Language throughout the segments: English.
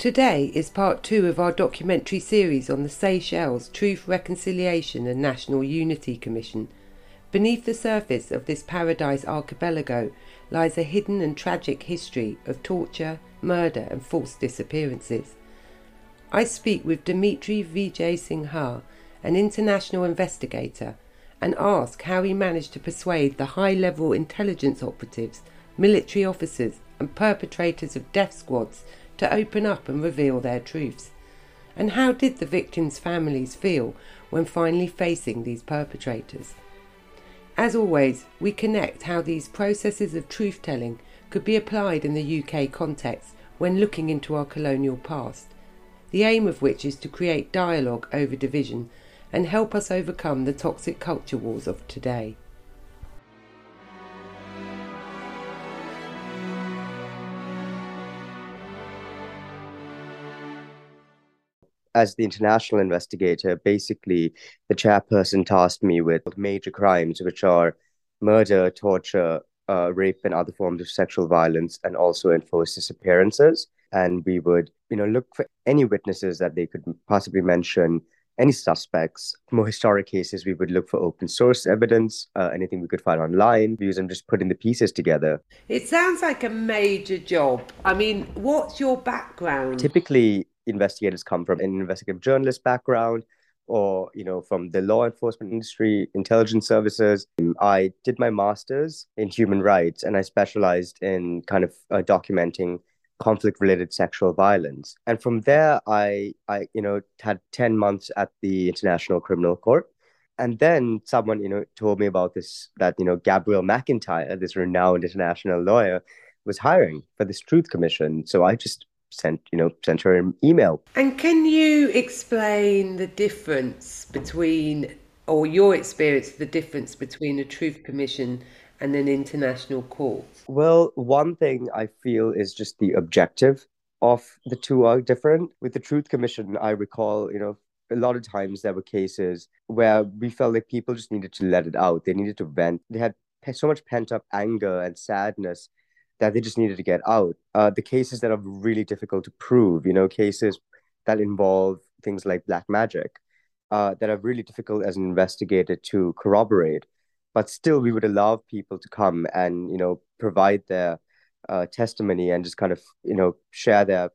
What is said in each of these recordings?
Today is part two of our documentary series on the Seychelles Truth, Reconciliation and National Unity Commission. Beneath the surface of this paradise archipelago lies a hidden and tragic history of torture, murder, and forced disappearances. I speak with Demetri Wijesinghe, an international investigator, and ask how he managed to persuade the high level intelligence operatives, military officers, and perpetrators of death squads to open up and reveal their truths? And how did the victims' families feel when finally facing these perpetrators? As always, we connect how these processes of truth telling could be applied in the UK context when looking into our colonial past, the aim of which is to create dialogue over division and help us overcome the toxic culture wars of today. As the international investigator, basically the chairperson tasked me with major crimes, which are murder, torture, uh, rape, and other forms of sexual violence, and also enforced disappearances. And we would, you know, look for any witnesses that they could possibly mention, any suspects. More historic cases, we would look for open source evidence, uh, anything we could find online, use and just putting the pieces together. It sounds like a major job. I mean, what's your background? Typically, investigators come from an investigative journalist background or you know from the law enforcement industry intelligence services. I did my masters in human rights and i specialized in kind of uh, documenting conflict related sexual violence. And from there i i you know had 10 months at the international criminal court. And then someone you know told me about this that you know gabrielle mcintyre this renowned international lawyer was hiring for this truth commission. So i just sent you know sent her an email. And can you explain the difference between, or your experience, the difference between a truth commission and an international court? Well, one thing I feel is just the objective of the two are different. With the Truth Commission, I recall, you know, a lot of times there were cases where we felt like people just needed to let it out. They needed to vent. They had so much pent up anger and sadness that they just needed to get out. Uh, the cases that are really difficult to prove, you know, cases that involve things like black magic, uh, that are really difficult as an investigator to corroborate. But still, we would allow people to come and you know provide their uh, testimony and just kind of you know share their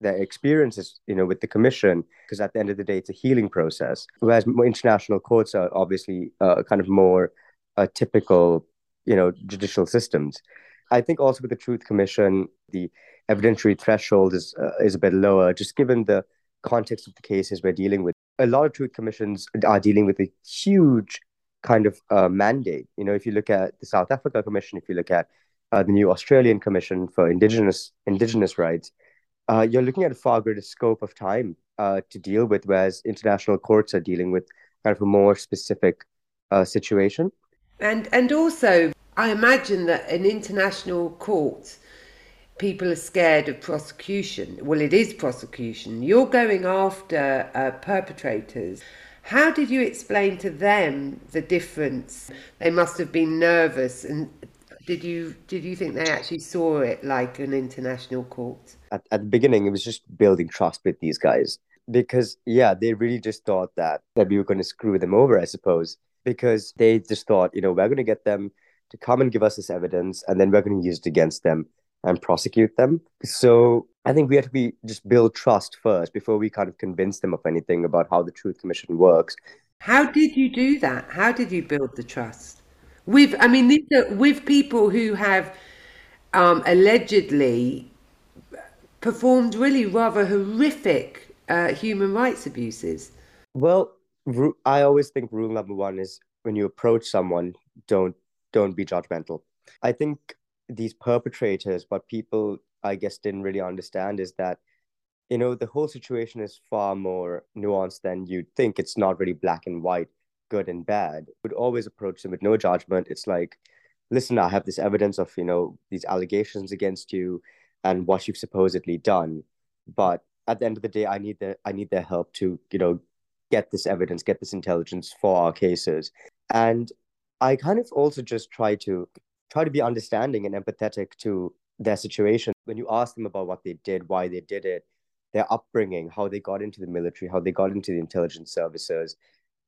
their experiences you know with the commission because at the end of the day it's a healing process whereas international courts are obviously uh, kind of more uh, typical you know judicial systems I think also with the Truth Commission, the evidentiary threshold is uh, is a bit lower, just given the context of the cases we're dealing with. A lot of truth commissions are dealing with a huge kind of uh, mandate. You know, if you look at the South Africa Commission, if you look at uh, the new Australian Commission for Indigenous Indigenous Rights, uh, you're looking at a far greater scope of time uh, to deal with, whereas international courts are dealing with kind of a more specific uh, situation. And and also I imagine that in international court, people are scared of prosecution. Well, it is prosecution. You're going after uh, perpetrators. How did you explain to them the difference? They must have been nervous, and did you did you think they actually saw it like an international court? At, at the beginning, it was just building trust with these guys because yeah, they really just thought that that we were going to screw them over, I suppose, because they just thought you know we're going to get them to come and give us this evidence, and then we're going to use it against them and prosecute them. So I think we have to be just build trust first before we kind of convince them of anything about how the Truth Commission works. How did you do that? How did you build the trust? With, I mean, these are with people who have um, allegedly performed really rather horrific uh, human rights abuses. Well, I always think rule number one is when you approach someone, don't don't be judgmental. I think these perpetrators, what people, I guess, didn't really understand is that, you know, the whole situation is far more nuanced than you'd think. It's not really black and white, good and bad. Would always approach them with no judgment. It's like, listen, I have this evidence of, you know, these allegations against you and what you've supposedly done. But at the end of the day, I need their I need their help to, you know, get this evidence, get this intelligence for our cases. And I kind of also just try to try to be understanding and empathetic to their situation. When you ask them about what they did, why they did it, their upbringing, how they got into the military, how they got into the intelligence services,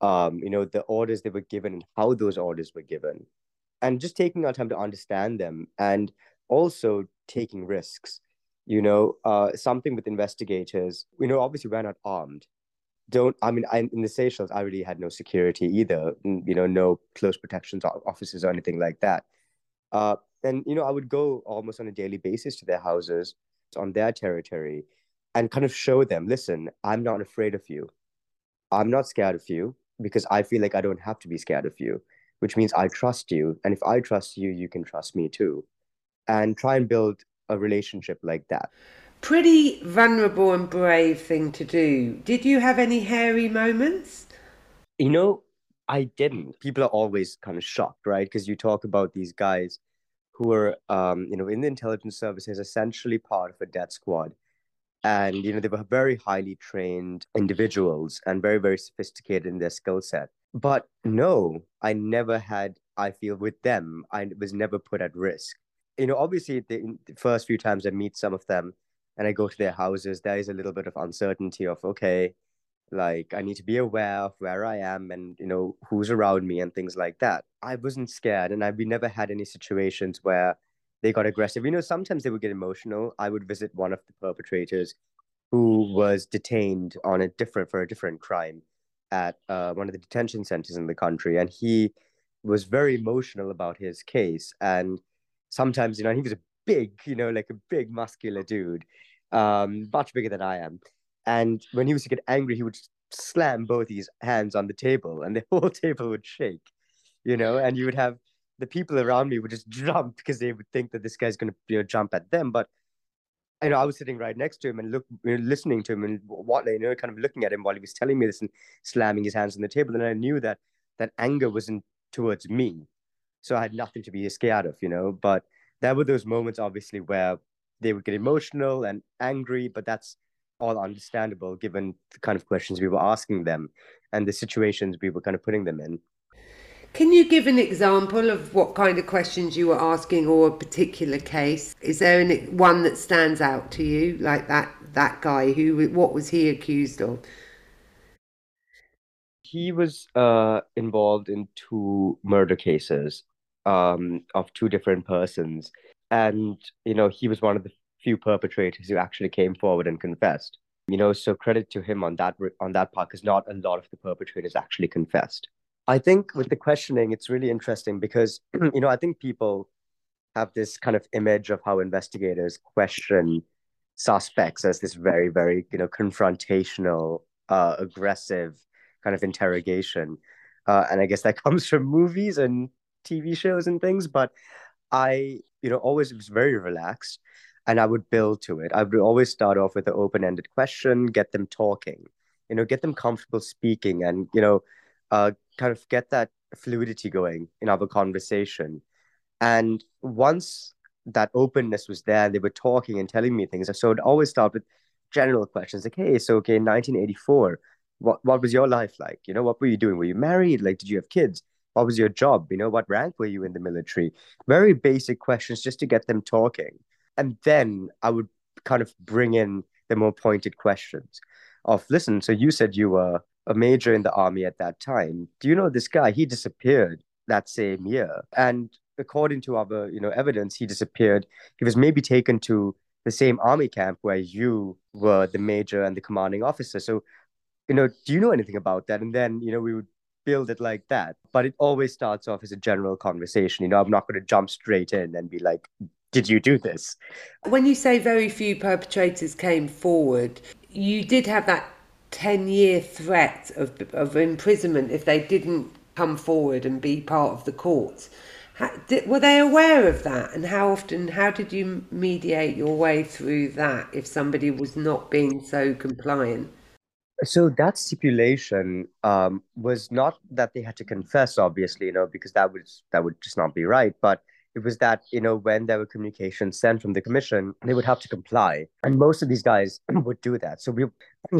um, you know, the orders they were given and how those orders were given. And just taking our time to understand them and also taking risks. You know, uh, something with investigators, you know, obviously we're not armed. Don't, I mean, I, in the Seychelles, I really had no security either, you know, no close protections officers or anything like that. Uh, and, you know, I would go almost on a daily basis to their houses on their territory and kind of show them listen, I'm not afraid of you. I'm not scared of you because I feel like I don't have to be scared of you, which means I trust you. And if I trust you, you can trust me too. And try and build a relationship like that. Pretty vulnerable and brave thing to do. Did you have any hairy moments? You know, I didn't. People are always kind of shocked, right? Because you talk about these guys who are, um, you know, in the intelligence services, essentially part of a death squad and you know they were very highly trained individuals and very very sophisticated in their skill set but no i never had i feel with them i was never put at risk you know obviously the, the first few times i meet some of them and i go to their houses there is a little bit of uncertainty of okay like i need to be aware of where i am and you know who's around me and things like that i wasn't scared and i we never had any situations where they got aggressive. You know, sometimes they would get emotional. I would visit one of the perpetrators who was detained on a different for a different crime at uh, one of the detention centers in the country, and he was very emotional about his case. And sometimes, you know, he was a big, you know, like a big muscular dude, um, much bigger than I am. And when he was to get angry, he would slam both his hands on the table, and the whole table would shake, you know. And you would have the people around me would just jump because they would think that this guy's going to you know, jump at them. But you know, I was sitting right next to him and look, you know, listening to him and what you know, kind of looking at him while he was telling me this and slamming his hands on the table. And I knew that that anger wasn't towards me, so I had nothing to be scared of, you know. But there were those moments, obviously, where they would get emotional and angry, but that's all understandable given the kind of questions we were asking them and the situations we were kind of putting them in. Can you give an example of what kind of questions you were asking or a particular case? Is there an, one that stands out to you, like that that guy who what was he accused of? He was uh, involved in two murder cases um, of two different persons, and you know he was one of the few perpetrators who actually came forward and confessed. You know, so credit to him on that on that part, because not a lot of the perpetrators actually confessed. I think with the questioning, it's really interesting because, you know, I think people have this kind of image of how investigators question suspects as this very, very, you know, confrontational, uh, aggressive kind of interrogation. Uh, and I guess that comes from movies and TV shows and things. But I, you know, always was very relaxed and I would build to it. I would always start off with an open ended question, get them talking, you know, get them comfortable speaking and, you know, uh, kind of get that fluidity going in our conversation. And once that openness was there, they were talking and telling me things. So I'd always start with general questions like, hey, so okay, in 1984, what, what was your life like? You know, what were you doing? Were you married? Like, did you have kids? What was your job? You know, what rank were you in the military? Very basic questions just to get them talking. And then I would kind of bring in the more pointed questions of, listen, so you said you were a major in the army at that time. Do you know this guy? He disappeared that same year. And according to our, you know, evidence, he disappeared. He was maybe taken to the same army camp where you were the major and the commanding officer. So, you know, do you know anything about that? And then, you know, we would build it like that. But it always starts off as a general conversation. You know, I'm not going to jump straight in and be like, did you do this? When you say very few perpetrators came forward, you did have that 10 year threat of, of imprisonment if they didn't come forward and be part of the court. How, did, were they aware of that? And how often, how did you mediate your way through that if somebody was not being so compliant? So that stipulation um, was not that they had to confess, obviously, you know, because that would that would just not be right. But it was that you know when there were communications sent from the commission, they would have to comply, and most of these guys would do that. So we,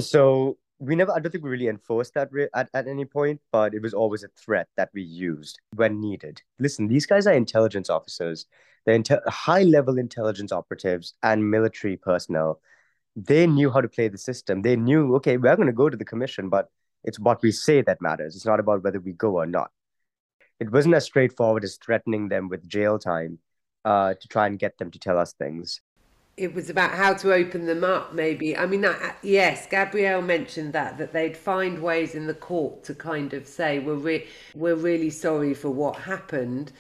so we never, I don't think we really enforced that re- at, at any point, but it was always a threat that we used when needed. Listen, these guys are intelligence officers, they're high level intelligence operatives and military personnel. They knew how to play the system. They knew, okay, we're going to go to the commission, but it's what we say that matters. It's not about whether we go or not. It wasn't as straightforward as threatening them with jail time uh, to try and get them to tell us things. It was about how to open them up, maybe. I mean, yes, Gabrielle mentioned that that they'd find ways in the court to kind of say we're re- we're really sorry for what happened,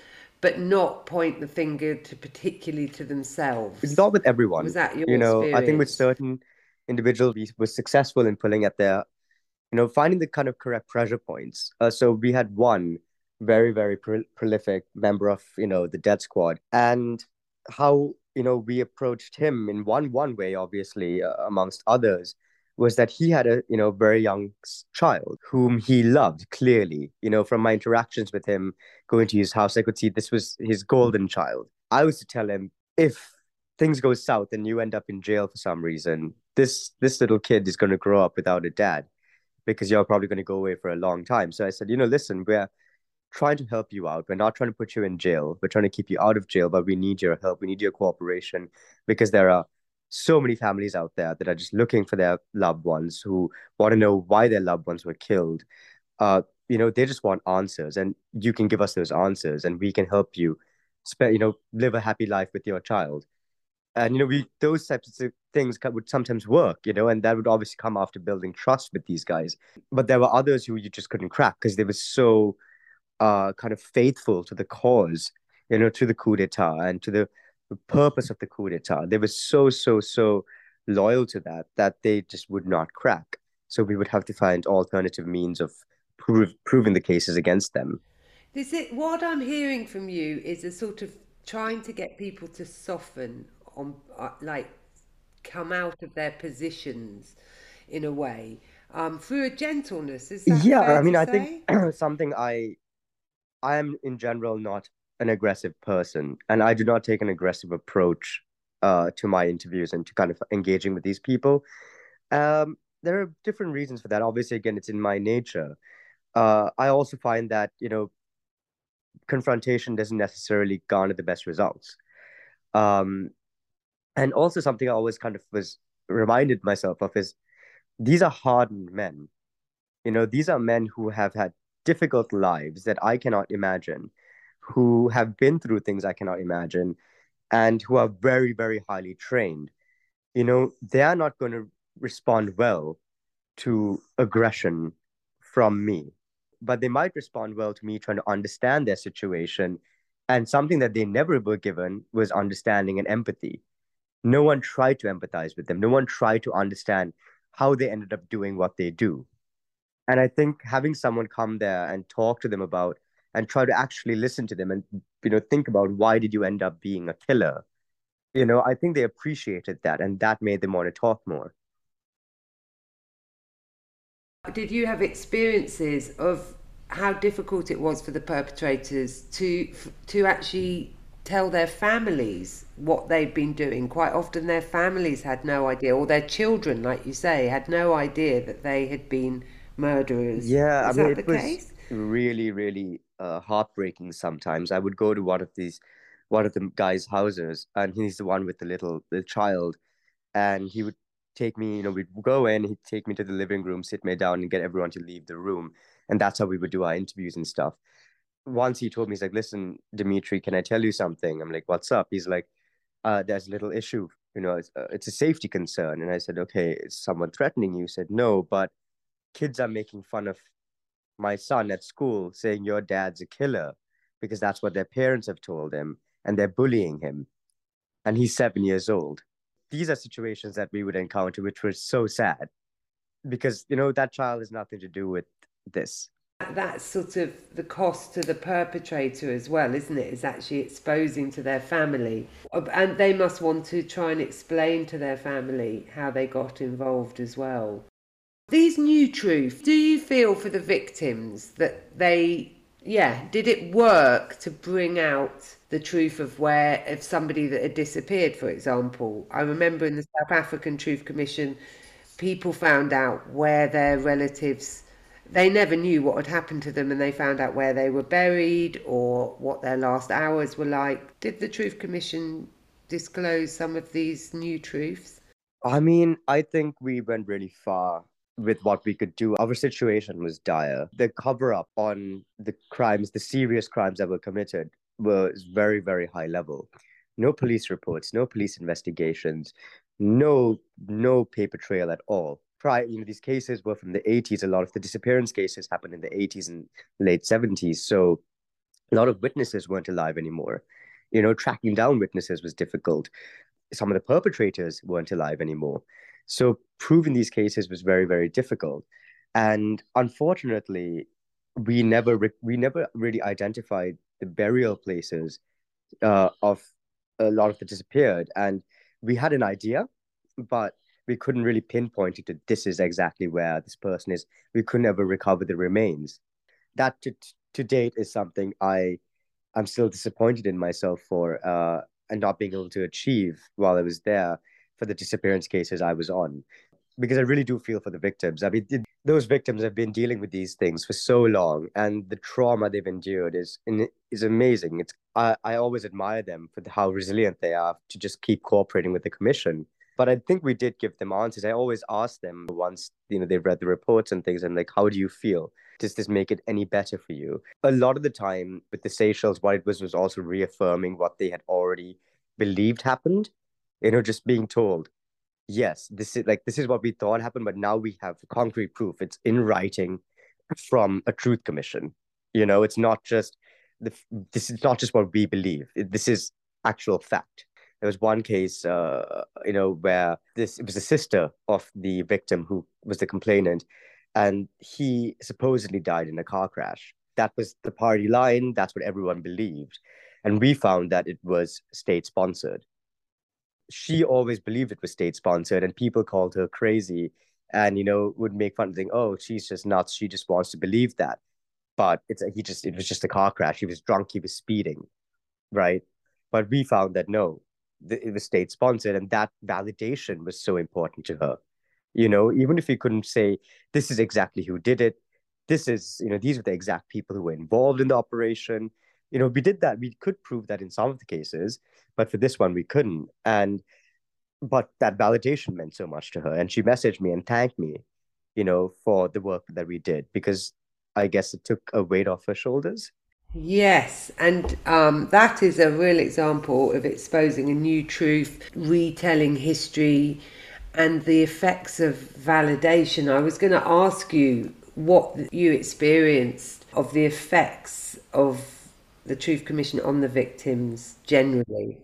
but not point the finger to particularly to themselves. It's not with everyone. Was that your you know? experience? I think with certain individuals, we were successful in pulling at their, you know, finding the kind of correct pressure points. Uh, so we had one very very pro- prolific member of you know the dead squad and how you know we approached him in one one way obviously uh, amongst others was that he had a you know very young child whom he loved clearly you know from my interactions with him going to his house i could see this was his golden child i was to tell him if things go south and you end up in jail for some reason this this little kid is going to grow up without a dad because you're probably going to go away for a long time so i said you know listen we're trying to help you out. We're not trying to put you in jail. We're trying to keep you out of jail, but we need your help. We need your cooperation because there are so many families out there that are just looking for their loved ones who want to know why their loved ones were killed. Uh, you know, they just want answers, and you can give us those answers, and we can help you, spend, you know, live a happy life with your child. And you know, we those types of things would sometimes work, you know, and that would obviously come after building trust with these guys. But there were others who you just couldn't crack because they were so uh, kind of faithful to the cause, you know, to the coup d'etat and to the purpose of the coup d'etat. They were so, so, so loyal to that that they just would not crack. So we would have to find alternative means of prove, proving the cases against them. This Is it what I'm hearing from you is a sort of trying to get people to soften on, uh, like, come out of their positions in a way um, through a gentleness. Is that yeah? I mean, I think something I I am in general not an aggressive person, and I do not take an aggressive approach uh, to my interviews and to kind of engaging with these people. Um, there are different reasons for that. Obviously, again, it's in my nature. Uh, I also find that you know confrontation doesn't necessarily garner the best results. Um, and also something I always kind of was reminded myself of is these are hardened men. You know, these are men who have had difficult lives that I cannot imagine, who have been through things I cannot imagine, and who are very, very highly trained, you know, they are not going to respond well to aggression from me, but they might respond well to me trying to understand their situation. And something that they never were given was understanding and empathy. No one tried to empathize with them. No one tried to understand how they ended up doing what they do. And I think having someone come there and talk to them about and try to actually listen to them and you know think about why did you end up being a killer you know i think they appreciated that and that made them want to talk more did you have experiences of how difficult it was for the perpetrators to to actually tell their families what they'd been doing quite often their families had no idea or their children like you say had no idea that they had been murderers. Yeah, Is I mean, that it the was case? really, really uh, heartbreaking sometimes. I would go to one of these, one of the guys' houses, and he's the one with the little the child, and he would take me, you know, we'd go in, he'd take me to the living room, sit me down, and get everyone to leave the room. And that's how we would do our interviews and stuff. Once he told me, he's like, listen, Demetri, can I tell you something? I'm like, what's up? He's like, uh, there's a little issue, you know, it's, uh, it's a safety concern. And I said, okay, is someone threatening you? He said, no, but kids are making fun of my son at school saying your dad's a killer because that's what their parents have told him and they're bullying him. And he's seven years old. These are situations that we would encounter which were so sad because you know that child has nothing to do with this. That's sort of the cost to the perpetrator as well isn't it? Is actually exposing to their family. And they must want to try and explain to their family how they got involved as well these new truths, do you feel for the victims that they, yeah, did it work to bring out the truth of where, if somebody that had disappeared, for example? I remember in the South African Truth Commission, people found out where their relatives they never knew what had happened to them and they found out where they were buried or what their last hours were like. Did the Truth Commission disclose some of these new truths? I mean, I think we went really far with what we could do. Our situation was dire. The cover up on the crimes, the serious crimes that were committed, was very, very high level. No police reports, no police investigations, no no paper trail at all. Prior, you know, these cases were from the 80s. A lot of the disappearance cases happened in the 80s and late 70s. So a lot of witnesses weren't alive anymore. You know, tracking down witnesses was difficult. Some of the perpetrators weren't alive anymore. So proving these cases was very, very difficult. And unfortunately, we never re- we never really identified the burial places uh, of a lot of the disappeared. And we had an idea, but we couldn't really pinpoint it to this is exactly where this person is. We could never recover the remains. That to, to date is something I I'm still disappointed in myself for uh, and not being able to achieve while I was there for the disappearance cases I was on. Because I really do feel for the victims. I mean, those victims have been dealing with these things for so long, and the trauma they've endured is is amazing. It's I, I always admire them for how resilient they are to just keep cooperating with the commission but I think we did give them answers. I always ask them once you know they've read the reports and things, and like, how do you feel? Does this make it any better for you? A lot of the time with the Seychelles, what it was was also reaffirming what they had already believed happened. You know, just being told, yes, this is like this is what we thought happened, but now we have concrete proof. It's in writing from a truth commission. You know, it's not just the this is not just what we believe. This is actual fact there was one case, uh, you know, where this it was the sister of the victim who was the complainant, and he supposedly died in a car crash. That was the party line. That's what everyone believed, and we found that it was state sponsored. She always believed it was state sponsored, and people called her crazy, and you know would make fun of think, "Oh, she's just nuts. She just wants to believe that." But it's he just it was just a car crash. He was drunk. He was speeding, right? But we found that no, it was state sponsored and that validation was so important to her you know even if you couldn't say this is exactly who did it this is you know these are the exact people who were involved in the operation you know we did that. We could prove that in some of the cases but for this one we couldn't. And but that validation meant so much to her. And she messaged me and thanked me you know for the work that we did because i guess it took a weight off her shoulders. Yes, and um, that is a real example of exposing a new truth, retelling history, and the effects of validation. I was going to ask you what you experienced of the effects of the Truth Commission on the victims generally.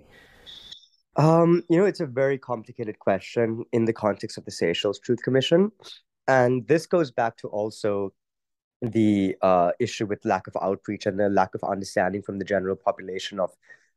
Um, you know, it's a very complicated question in the context of the Seychelles Truth Commission. And this goes back to also the uh, issue with lack of outreach and the lack of understanding from the general population of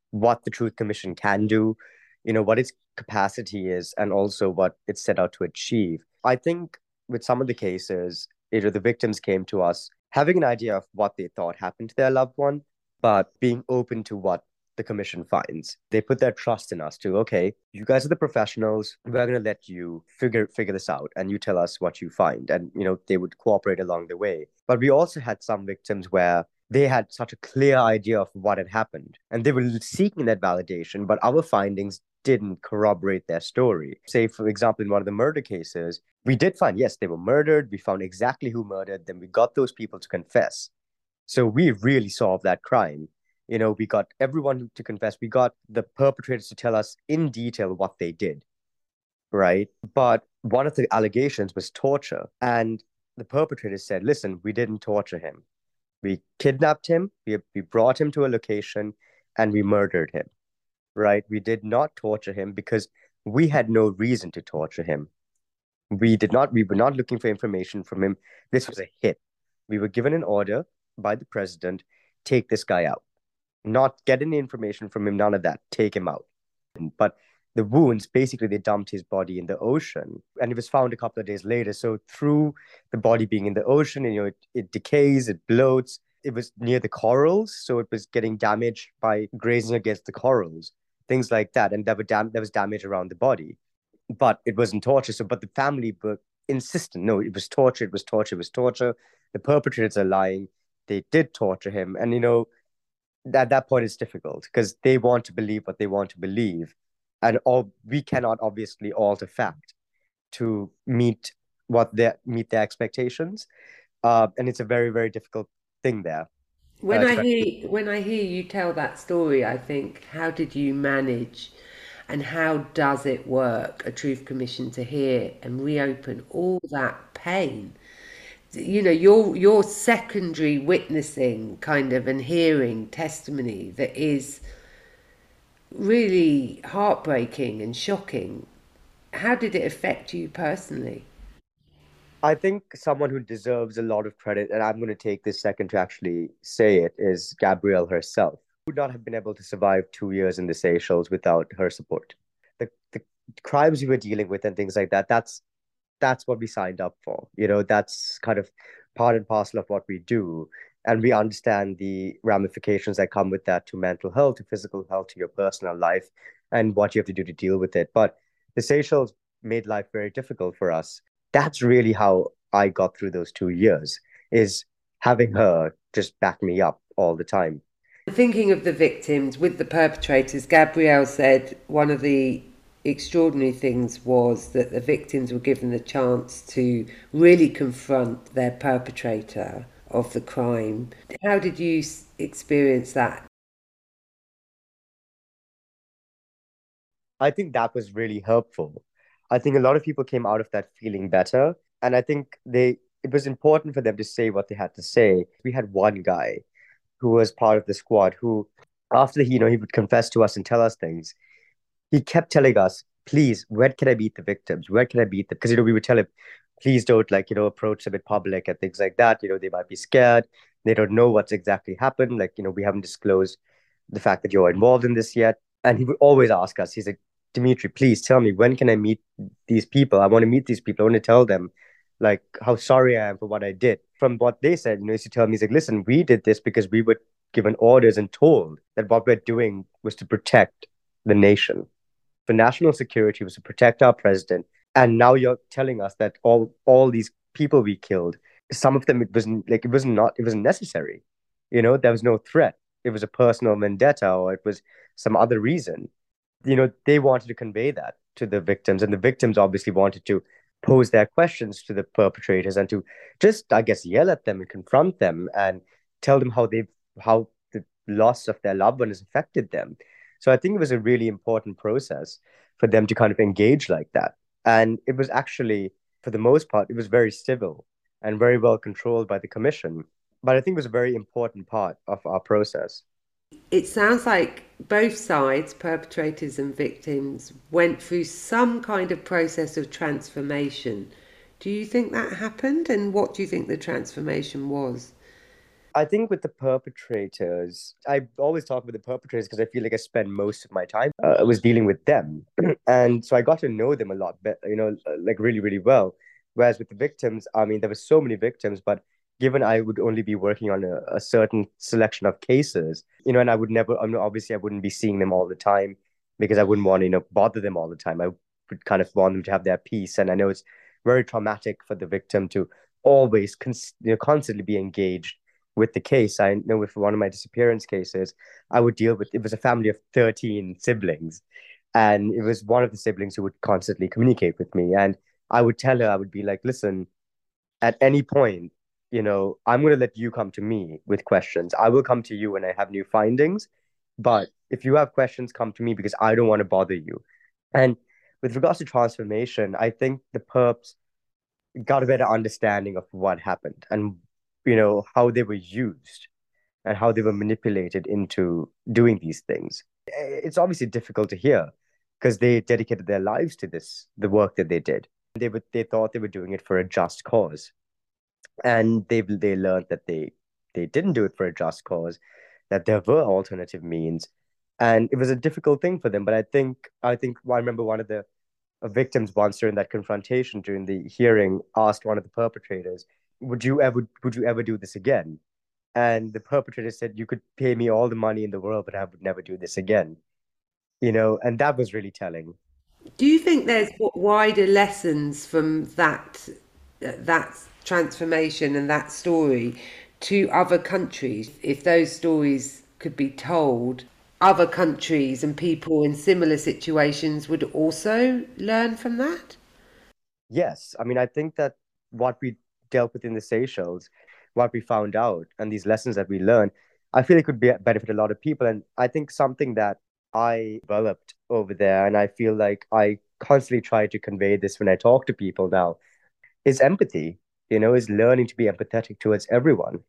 what the Truth Commission can do, you know, what its capacity is, and also what it's set out to achieve. I think with some of the cases, you know, the victims came to us having an idea of what they thought happened to their loved one, but being open to what the commission finds. They put their trust in us to, okay, you guys are the professionals. We're going to let you figure figure this out and you tell us what you find. And, you know, they would cooperate along the way. But we also had some victims where they had such a clear idea of what had happened and they were seeking that validation, but our findings didn't corroborate their story. Say, for example, in one of the murder cases, we did find, yes, they were murdered. We found exactly who murdered them. We got those people to confess. So we really solved that crime. You know we got everyone to confess. We got the perpetrators to tell us in detail what they did right? But one of the allegations was torture. And the perpetrators said listen we didn't torture him. We kidnapped him. We, we brought him to a location and we murdered him right? We did not torture him because we had no reason to torture him. We did not we were not looking for information from him. This was a hit. We were given an order by the president take this guy out not get any information from him, none of that. Take him out. But the wounds, basically, they dumped his body in the ocean, and it was found a couple of days later. So through the body being in the ocean, you know, it, it decays, it bloats. It was near the corals, so it was getting damaged by grazing against the corals, things like that, and there were dam- there was damage around the body, but it wasn't torture. So, but the family were insistent. No, it was torture. It was torture. It was torture. The perpetrators are lying. They did torture him, and you know at that point it's difficult because they want to believe what they want to believe and all we cannot obviously alter fact to meet what their meet their expectations, uh, and it's a very very difficult thing there. When uh, I hear when I hear you tell that story, I think, how did you manage, and how does it work? A truth commission to hear and reopen all that pain. You know, your your secondary witnessing kind of and hearing testimony that is really heartbreaking and shocking. How did it affect you personally? I think someone who deserves a lot of credit, and I'm going to take this second to actually say it, is Gabrielle herself. Would not have been able to survive two years in the Seychelles without her support. The the crimes we were dealing with and things like that. That's that's what we signed up for. You know, that's kind of part and parcel of what we do. And we understand the ramifications that come with that to mental health to physical health to your personal life and what you have to do to deal with it. But the seychelles made life very difficult for us. That's really how i got through those two years is having her just back me up all the time. Thinking of the victims with the perpetrators gabrielle said one of the extraordinary things was that the victims were given the chance to really confront their perpetrator of the crime. How did you experience that? I think that was really helpful. I think a lot of people came out of that feeling better. And I think they it was important for them to say what they had to say. We had one guy who was part of the squad who, after he, you know, he would confess to us and tell us things, he kept telling us, please, where can I meet the victims? Where can I meet them? Because, you know, we would tell him, please don't like you know approach them in public and things like that. You know they might be scared. They don't know what's exactly happened. Like you know we haven't disclosed the fact that you're involved in this yet. And he would always ask us he's like demetri please tell me when can i meet these people? I want to meet these people. I want to tell them like how sorry i am for what i did. From what they said you know he used to tell me he's like listen we did this because we were given orders and told that what we're doing was to protect the nation for national security was to protect our president. And now you're telling us that all all these people we killed some of them it wasn't like it was not it wasn't necessary. You know there was no threat. It was a personal vendetta or it was some other reason. You know they wanted to convey that to the victims and the victims obviously wanted to pose their questions to the perpetrators and to just i guess yell at them and confront them and tell them how they've how the loss of their loved one has affected them so i think it was a really important process for them to kind of engage like that and it was actually, for the most part, it was very civil and very well controlled by the commission. But I think it was a very important part of our process. It sounds like both sides, perpetrators and victims, went through some kind of process of transformation. Do you think that happened? And what do you think the transformation was? I think with the perpetrators, I always talk with the perpetrators because I feel like I spend most of my time uh, was dealing with them, and so I got to know them a lot better, you know, uh, like really, really well. Whereas with the victims, I mean, there were so many victims, but given I would only be working on a, a certain selection of cases, you know, and I would never, I mean, obviously, I wouldn't be seeing them all the time because I wouldn't want to, you know, bother them all the time. I would kind of want them to have their peace, and I know it's very traumatic for the victim to always, cons- you know, constantly be engaged with the case. I know with one of my disappearance cases, I would deal with it was a family of 13 siblings. And it was one of the siblings who would constantly communicate with me. And I would tell her, I would be like, listen, at any point, you know, I'm going to let you come to me with questions. I will come to you when I have new findings. But if you have questions, come to me because I don't want to bother you. And with regards to transformation, I think the perps got a better understanding of what happened and you know how they were used and how they were manipulated into doing these things. Eh, it's obviously difficult to hear because they dedicated their lives to this the work that they did. They would they thought they were doing it for a just cause. And they they learned that they they didn't do it for a just cause that there were alternative means. And it was a difficult thing for them but i think i think i remember one of the victims once during that confrontation during the hearing asked one of the perpetrators would you ever would you ever do this again and the perpetrator said you could pay me all the money in the world but i would never do this again you know and that was really telling do you think there's wider lessons from that that transformation and that story to other countries if those stories could be told other countries and people in similar situations would also learn from that? Yes. I mean, I think that what we dealt with in the Seychelles, what we found out, and these lessons that we learned, I feel it could be benefit a lot of people. And I think something that I developed over there, and I feel like I constantly try to convey this when I talk to people now, is empathy. You know, is learning to be empathetic towards everyone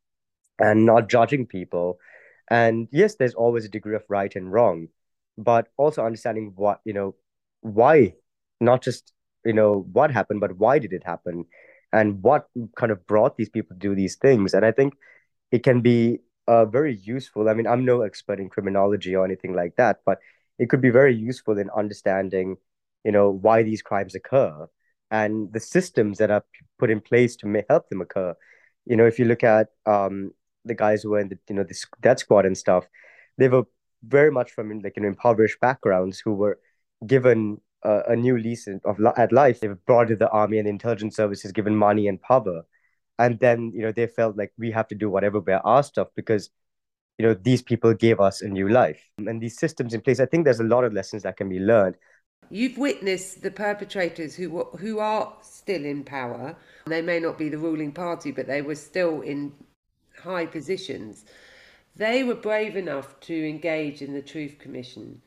and not judging people. And yes, there's always a degree of right and wrong, but also understanding what, you know, why, not just, you know, what happened, but why did it happen? And what kind of brought these people to do these things? And I think it can be uh, very useful. I mean, I'm no expert in criminology or anything like that, but it could be very useful in understanding, you know, why these crimes occur and the systems that are put in place to help them occur. You know, if you look at um, the guys who were in the you know the death squad and stuff, they were very much from like you know impoverished backgrounds who were given uh, a new lease of at life. They've brought to the army and the intelligence services, given money and power, and then you know they felt like we have to do whatever we're asked of because you know these people gave us a new life and these systems in place. I think there's a lot of lessons that can be learned. You've witnessed the perpetrators who who are still in power. They may not be the ruling party, but they were still in high positions, they were brave enough to engage in the Truth Commission.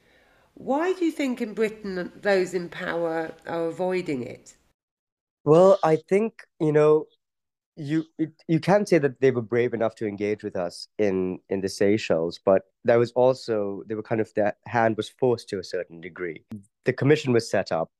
Why do you think in Britain those in power are avoiding it? Well, I think, you know, you you can say that they were brave enough to engage with us in in the Seychelles, but there was also they were kind of their hand was forced to a certain degree. The commission was set up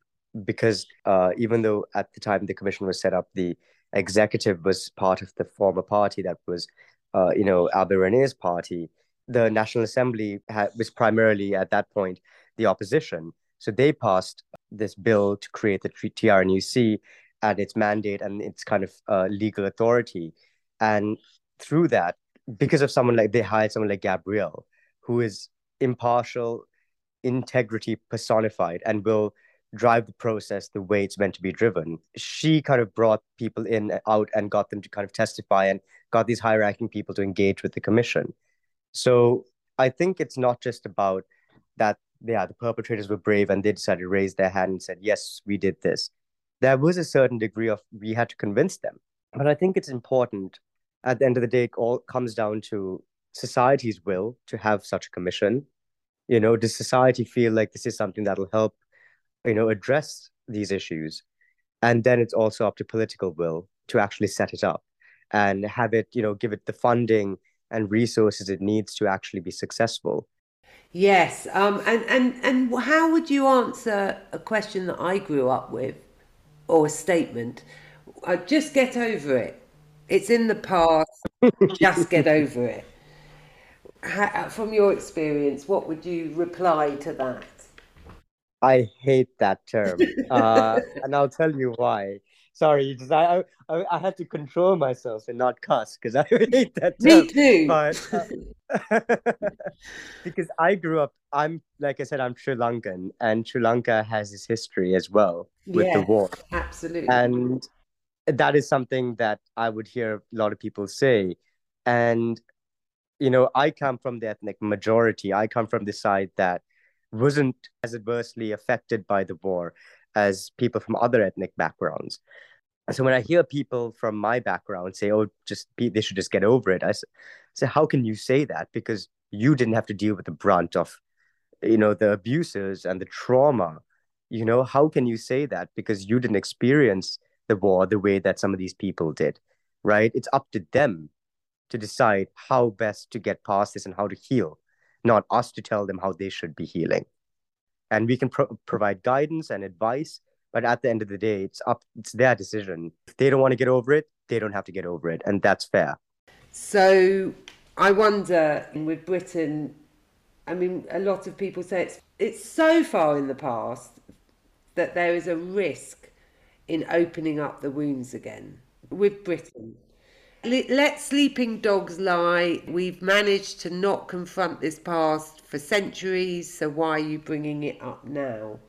because uh, even though at the time the commission was set up, the executive was part of the former party that was, uh, you know, Albert Rene's party. The National Assembly was primarily at that point the opposition. So they passed this bill to create the TRNUC and its mandate and its kind of uh, legal authority. And through that, because of someone like they hired someone like Gabrielle, who is impartial, integrity personified, and will drive the process the way it's meant to be driven. She kind of brought people in out and got them to kind of testify and got these high ranking people to engage with the commission. So I think it's not just about that, yeah, the perpetrators were brave and they decided to raise their hand and said, yes, we did this. There was a certain degree of we had to convince them. But I think it's important at the end of the day, it all comes down to society's will to have such a commission. You know, does society feel like this is something that'll help you know address these issues and then it's also up to political will to actually set it up and have it you know give it the funding and resources it needs to actually be successful yes um, and and and how would you answer a question that i grew up with or a statement? Uh, just get over it. It's in the past. Just get over it. How, from your experience what would you reply to that? I hate that term, uh, and I'll tell you why. Sorry, just I I, I had to control myself and not cuss because I hate that term. Me too. But uh, because I grew up, I'm like I said, I'm Sri Lankan, and Sri Lanka has its history as well with yes, the war. Absolutely. And that is something that I would hear a lot of people say, and you know, I come from the ethnic majority. I come from the side that wasn't as adversely affected by the war as people from other ethnic backgrounds. So when I hear people from my background say, "Oh, just be, they should just get over it," I say, "How can you say that? Because you didn't have to deal with the brunt of, you know, the abuses and the trauma. You know, how can you say that? Because you didn't experience the war the way that some of these people did, right? It's up to them to decide how best to get past this and how to heal not us to tell them how they should be healing. And we can pro- provide guidance and advice, but at the end of the day, it's up, it's their decision. If they don't want to get over it, they don't have to get over it, and that's fair. So I wonder with Britain, I mean, a lot of people say it's it's so far in the past that there is a risk in opening up the wounds again with Britain let sleeping dogs lie. We've managed to not confront this past for centuries, so why are you bringing it up now?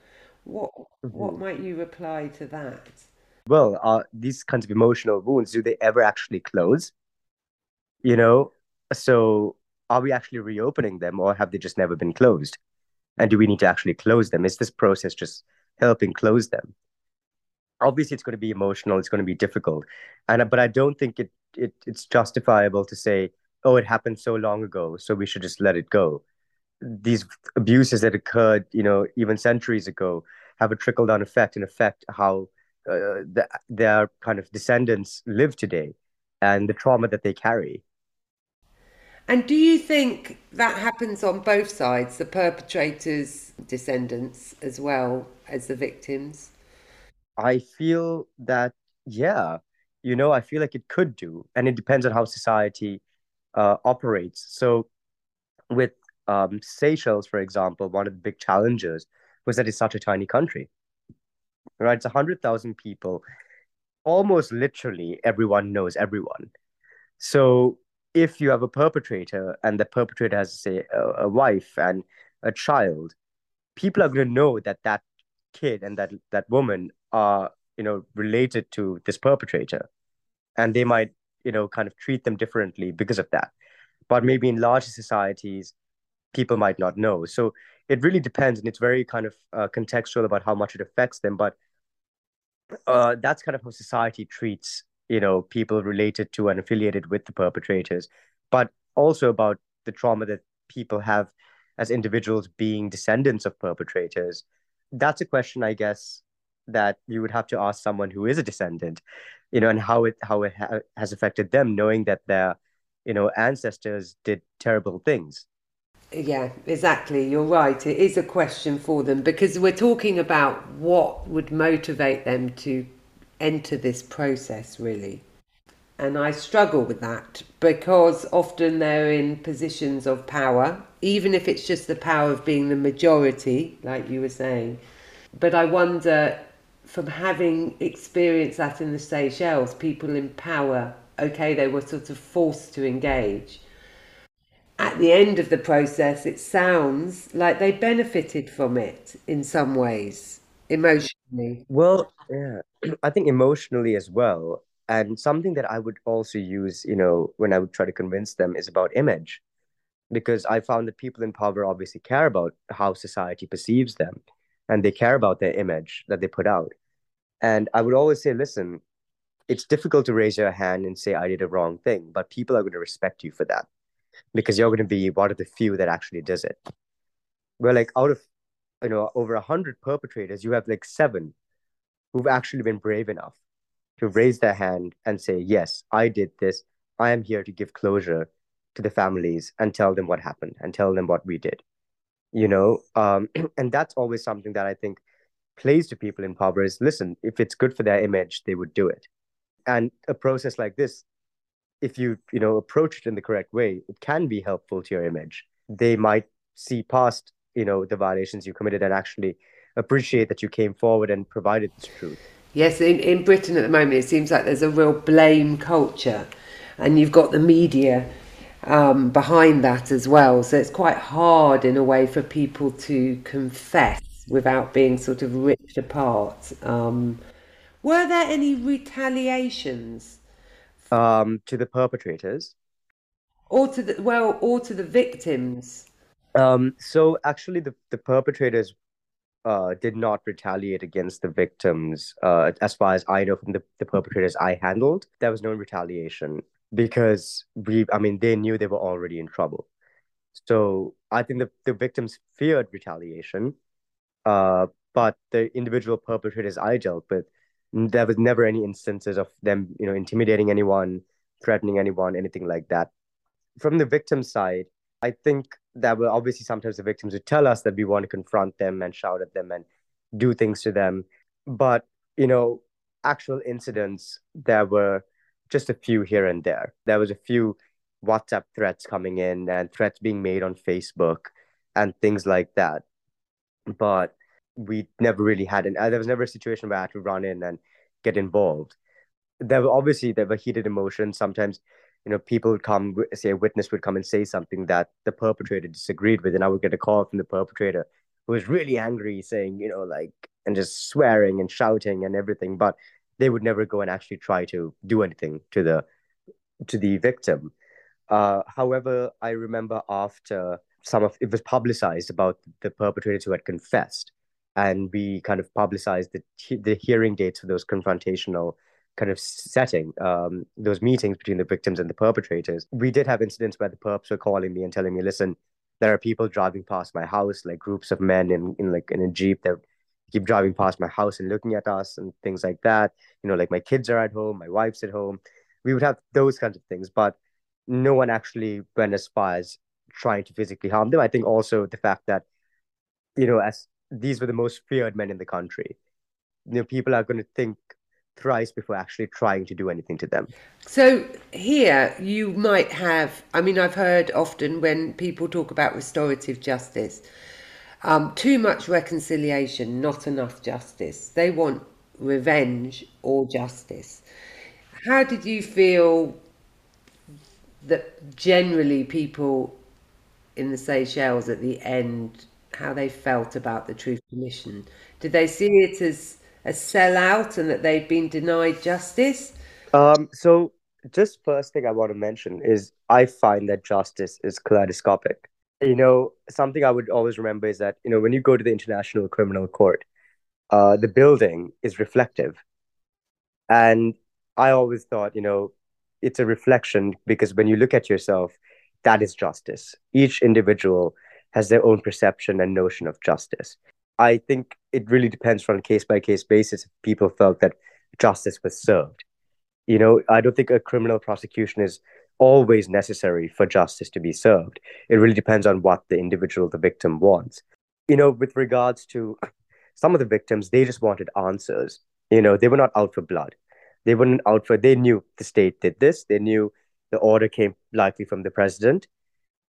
What mm-hmm. what might you reply to that? Well, uh, these kinds of emotional wounds, do they ever actually close? You know, so are we actually reopening them or have they just never been closed? And do we need to actually close them? Is this process just helping close them? Obviously, it's going to be emotional. It's going to be difficult, and but I don't think it, it it's justifiable to say, "Oh, it happened so long ago, so we should just let it go." These abuses that occurred, you know, even centuries ago, have a trickle down effect and affect how uh, the, their kind of descendants live today and the trauma that they carry. And do you think that happens on both sides, the perpetrators' descendants as well as the victims? I feel that, yeah, you know, I feel like it could do. And it depends on how society uh, operates. So, with um, Seychelles, for example, one of the big challenges was that it's such a tiny country, right? It's 100,000 people. Almost literally everyone knows everyone. So if you have a perpetrator and the perpetrator has, say, a, a wife and a child, people are going to know that that kid and that that woman are, you know, related to this perpetrator, and they might, you know, kind of treat them differently because of that. But maybe in larger societies, people might not know. So it really depends, and it's very kind of uh, contextual about how much it affects them. But uh, that's kind of how society treats you know people related to and affiliated with the perpetrators but also about the trauma that people have as individuals being descendants of perpetrators that's a question i guess that you would have to ask someone who is a descendant you know and how it how it ha- has affected them knowing that their you know ancestors did terrible things yeah, exactly. You're right. It is a question for them because we're talking about what would motivate them to enter this process really. And I struggle with that because often they're in positions of power, even if it's just the power of being the majority, like you were saying. But I wonder, from having experienced that in the Seychelles, people in power, okay, they were sort of forced to engage. At the end of the process, it sounds like they benefited from it in some ways emotionally. Well, yeah, I think emotionally as well. And something that I would also use, you know, when I would try to convince them is about image, because I found that people in power obviously care about how society perceives them and they care about their image that they put out. And I would always say, listen, it's difficult to raise your hand and say, I did a wrong thing, but people are going to respect you for that because you're going to be one of the few that actually does it. Well, like out of you know over a hundred perpetrators, you have like seven who've actually been brave enough to raise their hand and say, "Yes, I did this. I am here to give closure to the families and tell them what happened and tell them what we did." You know, um, and that's always something that I think plays to people in power is listen, if it's good for their image, they would do it. And a process like this, if you you know approach it in the correct way, it can be helpful to your image. They might see past you know the violations you committed and actually appreciate that you came forward and provided this truth. Yes, in, in Britain at the moment, it seems like there's a real blame culture, and you've got the media um, behind that as well. So it's quite hard in a way for people to confess without being sort of ripped apart. Um, were there any retaliations? Um, to the perpetrators? Or to the, well, or to the victims? Um, so actually, the, the perpetrators uh, did not retaliate against the victims. Uh, as far as I know from the, the perpetrators I handled, there was no retaliation because we, I mean, they knew they were already in trouble. So I think the, the victims feared retaliation, uh, but the individual perpetrators I dealt with, there was never any instances of them, you know, intimidating anyone, threatening anyone, anything like that. From the victim side, I think that were obviously sometimes the victims would tell us that we want to confront them and shout at them and do things to them. But, you know, actual incidents, there were just a few here and there. There was a few WhatsApp threats coming in and threats being made on Facebook and things like that. But we never really had an, uh, there was never a situation where I had to run in and get involved. There were obviously there were heated emotions. Sometimes you know, people would come, say a witness would come and say something that the perpetrator disagreed with, and I would get a call from the perpetrator who was really angry, saying, you know, like, and just swearing and shouting and everything, but they would never go and actually try to do anything to the to the victim. Uh, however, I remember after some of it was publicized about the perpetrators who had confessed, and we kind of publicized the the hearing dates for those confrontational kind of setting, um, those meetings between the victims and the perpetrators. We did have incidents where the perps were calling me and telling me, "Listen, there are people driving past my house, like groups of men in in like in a jeep that keep driving past my house and looking at us and things like that. You know, like my kids are at home, my wife's at home. We would have those kinds of things, but no one actually went as far as trying to physically harm them. I think also the fact that, you know, as these were the most feared men in the country, you know, people are going to think thrice before actually trying to do anything to them. So here you might have, I mean, I've heard often when people talk about restorative justice, um, too much reconciliation, not enough justice. They want revenge or justice. How did you feel that generally people in the Seychelles at the end, how they felt about the Truth Commission? Did they see it as a sellout and that they've been denied justice? Um, so, just first thing I want to mention is I find that justice is kaleidoscopic. You know, something I would always remember is that, you know, when you go to the International Criminal Court, uh, the building is reflective. And I always thought, you know, it's a reflection because when you look at yourself, that is justice. Each individual has their own perception and notion of justice. I think it really depends on a case by case basis if people felt that justice was served. You know, I don't think a criminal prosecution is always necessary for justice to be served. It really depends on what the individual, the victim, wants. You know, with regards to some of the victims, they just wanted answers. You know, they were not out for blood. They weren't out for, they knew the state did this. They knew the order came likely from the president.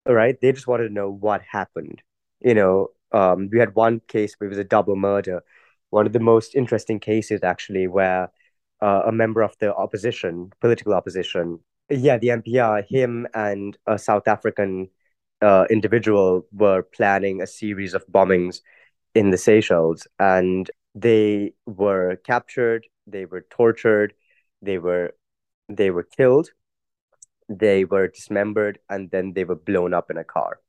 All right. They just wanted to know what happened. You know, um, we had one case where it was a double murder. One of the most interesting cases, actually, where uh, a member of the opposition, political opposition, yeah, the MPR, him and a South African uh, individual were planning a series of bombings in the Seychelles, and they were captured, they were tortured, they were they were killed, they were dismembered, and then they were blown up in a car.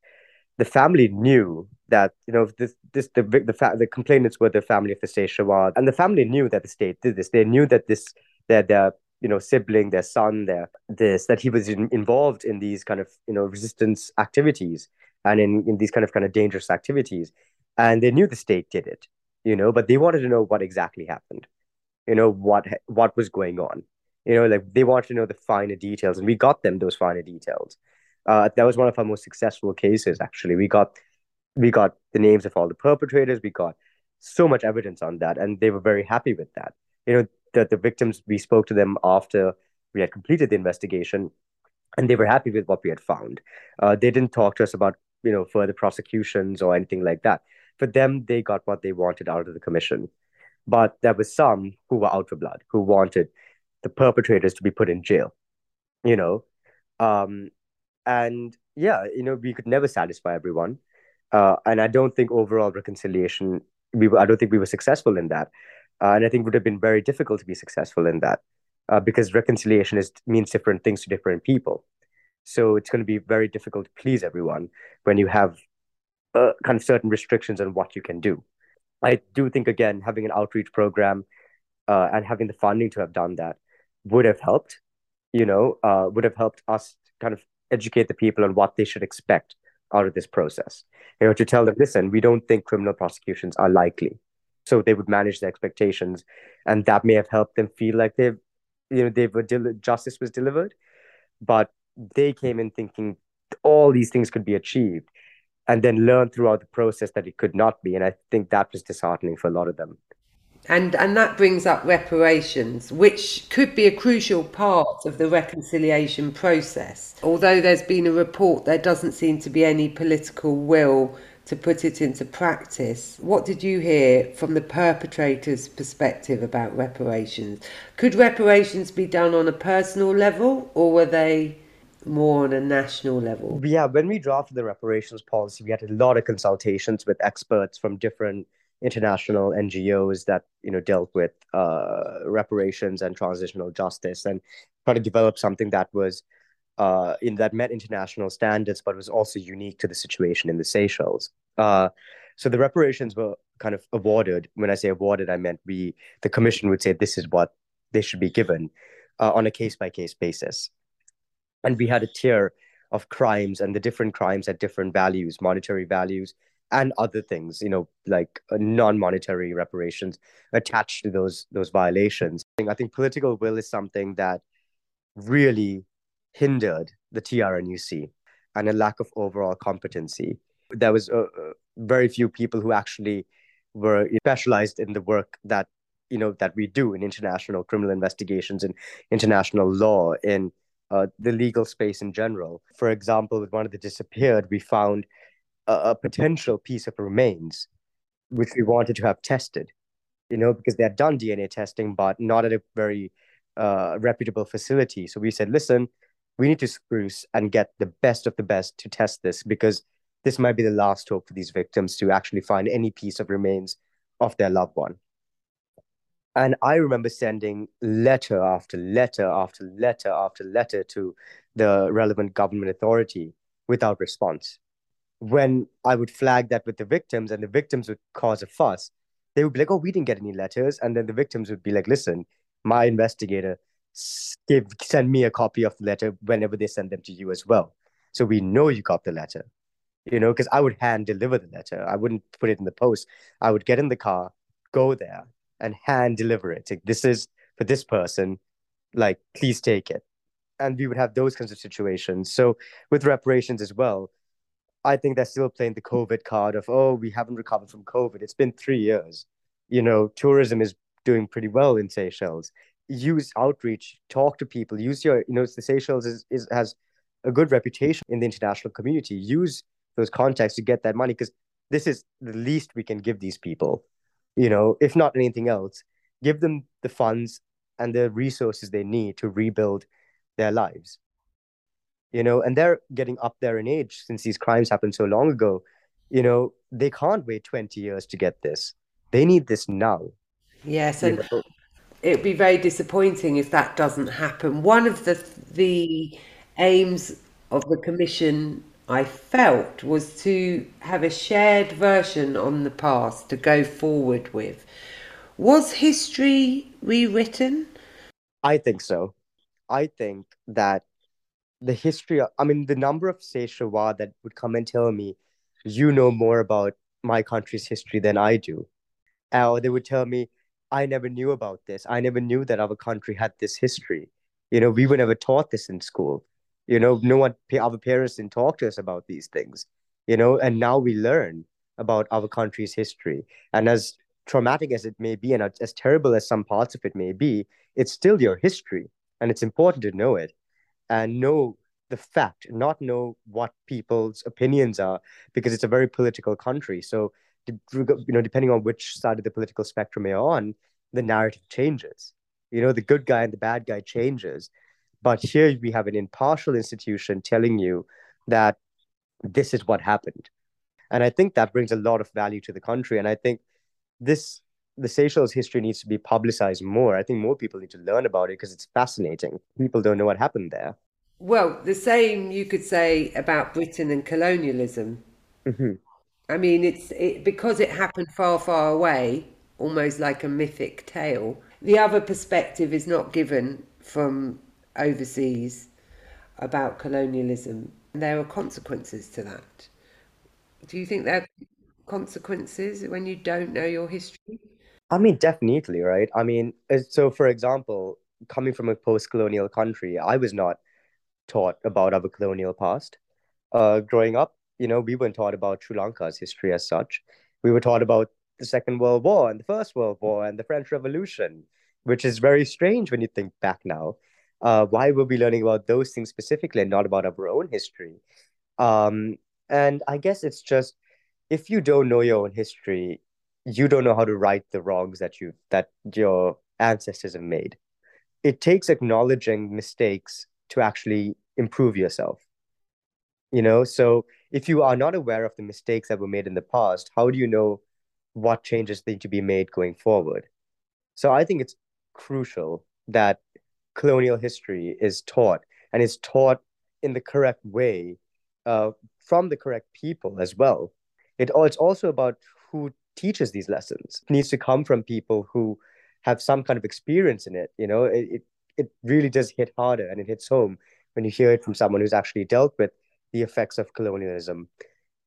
The family knew that you know this this the the fa- the complainants were the family of the Shawad, and the family knew that the state did this. They knew that this that their you know sibling, their son, their this that he was in, involved in these kind of you know resistance activities and in in these kind of kind of dangerous activities, and they knew the state did it, you know, but they wanted to know what exactly happened, you know what what was going on, you know, like they wanted to know the finer details, and we got them those finer details. Uh, that was one of our most successful cases. Actually, we got we got the names of all the perpetrators. We got so much evidence on that, and they were very happy with that. You know, the, the victims, we spoke to them after we had completed the investigation, and they were happy with what we had found. Uh, they didn't talk to us about, you know, further prosecutions or anything like that. For them, they got what they wanted out of the commission. But there was some who were out for blood, who wanted the perpetrators to be put in jail, you know. Um, and yeah, you know, we could never satisfy everyone. Uh, and I don't think overall reconciliation, we were, I don't think we were successful in that. Uh, and I think would have been very difficult to be successful in that uh, because reconciliation is means different things to different people. So it's going to be very difficult to please everyone when you have uh, kind of certain restrictions on what you can do. I do think again having an outreach program uh, and having the funding to have done that would have helped. You know, uh, would have helped us kind of educate the people on what they should expect out of this process. You know, to tell them, listen, we don't think criminal prosecutions are likely. So they would manage the expectations, and that may have helped them feel like they've, you know, they were del- justice was delivered, but they came in thinking all these things could be achieved, and then learned throughout the process that it could not be. And I think that was disheartening for a lot of them. And, and that brings up reparations, which could be a crucial part of the reconciliation process. Although there's been a report, there doesn't seem to be any political will to put it into practice. What did you hear from the perpetrator's perspective about reparations? Could reparations be done on a personal level or were they more on a national level? Yeah, when we drafted the reparations policy, we had a lot of consultations with experts from different international NGOs that you know dealt with uh, reparations and transitional justice, and try to develop something that was uh, in that met international standards, but was also unique to the situation in the Seychelles. Uh, so the reparations were kind of awarded. When I say awarded, I meant we the commission would say this is what they should be given uh, on a case by case basis, and we had a tier of crimes, and the different crimes had different values, monetary values, and other things, you know, like uh, non-monetary reparations attached to those those violations. I think political will is something that really hindered the TRNUC and a lack of overall competency. There was uh, uh, very few people who actually were specialized in the work that you know that we do in international criminal investigations and international law in uh, the legal space in general. For example, with one of the disappeared, we found a, a potential piece of remains which we wanted to have tested, you know, because they had done DNA testing, but not at a very uh, reputable facility. So we said, listen, we need to spruce and get the best of the best to test this because this might be the last hope for these victims to actually find any piece of remains of their loved one. And I remember sending letter after letter after letter after letter to the relevant government authority without response. When I would flag that with the victims and the victims would cause a fuss, they would be like, oh, we didn't get any letters. And then the victims would be like, listen, my investigator give send me a copy of the letter whenever they send them to you as well. So we know you got the letter. You know, because I would hand deliver the letter. I wouldn't put it in the post. I would get in the car, go there, and hand deliver it. Like, this is for this person, like, please take it. And we would have those kinds of situations. So with reparations as well, I think they're still playing the COVID card of, oh, we haven't recovered from COVID. It's been three years. You know, tourism is doing pretty well in Seychelles. Use outreach, talk to people, use your, you know, the Seychelles is, is has a good reputation in the international community. Use those contacts to get that money because this is the least we can give these people you know, if not anything else, give them the funds and the resources they need to rebuild their lives. You know, and they're getting up there in age since these crimes happened so long ago. You know, they can't wait 20 years to get this. They need this now. Yes, and know? It'd be very disappointing if that doesn't happen. One of the the aims of the commission I felt was to have a shared version on the past to go forward with. Was history rewritten? I think so. I think that the history, I mean, the number of Seychelles that would come and tell me, you know more about my country's history than I do. Or they would tell me, I never knew about this. I never knew that our country had this history. You know, we were never taught this in school. You know, no one, our parents didn't talk to us about these things, you know, and now we learn about our country's history. And as traumatic as it may be, and as terrible as some parts of it may be, it's still your history. And it's important to know it and know the fact, not know what people's opinions are, because it's a very political country. So, you know, depending on which side of the political spectrum you're on, the narrative changes. You know, the good guy and the bad guy changes. But here we have an impartial institution telling you that this is what happened. And I think that brings a lot of value to the country. And I think this the Seychelles history needs to be publicized more. I think more people need to learn about it because it's fascinating. People don't know what happened there. Well, the same you could say about Britain and colonialism. Mm-hmm. I mean, it's it, because it happened far, far away, almost like a mythic tale. The other perspective is not given from overseas about colonialism. There are consequences to that. Do you think there are consequences when you don't know your history? I mean, definitely, right? I mean, so for example, coming from a post colonial country, I was not taught about our colonial past. Uh, growing up, you know, we weren't taught about Sri Lanka's history as such. We were taught about the Second World War and the First World War and the French Revolution, which is very strange when you think back now uh, why were we learning about those things specifically and not about our own history? Um, and I guess it's just if you don't know your own history, you don't know how to right the wrongs that you that your ancestors have made. It takes acknowledging mistakes to actually improve yourself. You know, so if you are not aware of the mistakes that were made in the past, how do you know what changes need to be made going forward? So I think it's crucial that colonial history is taught and is taught in the correct way uh, from the correct people as well. It, it's also about who teaches these lessons. It needs to come from people who have some kind of experience in it. You know, it, it, it really does hit harder and it hits home when you hear it from someone who's actually dealt with the effects of colonialism.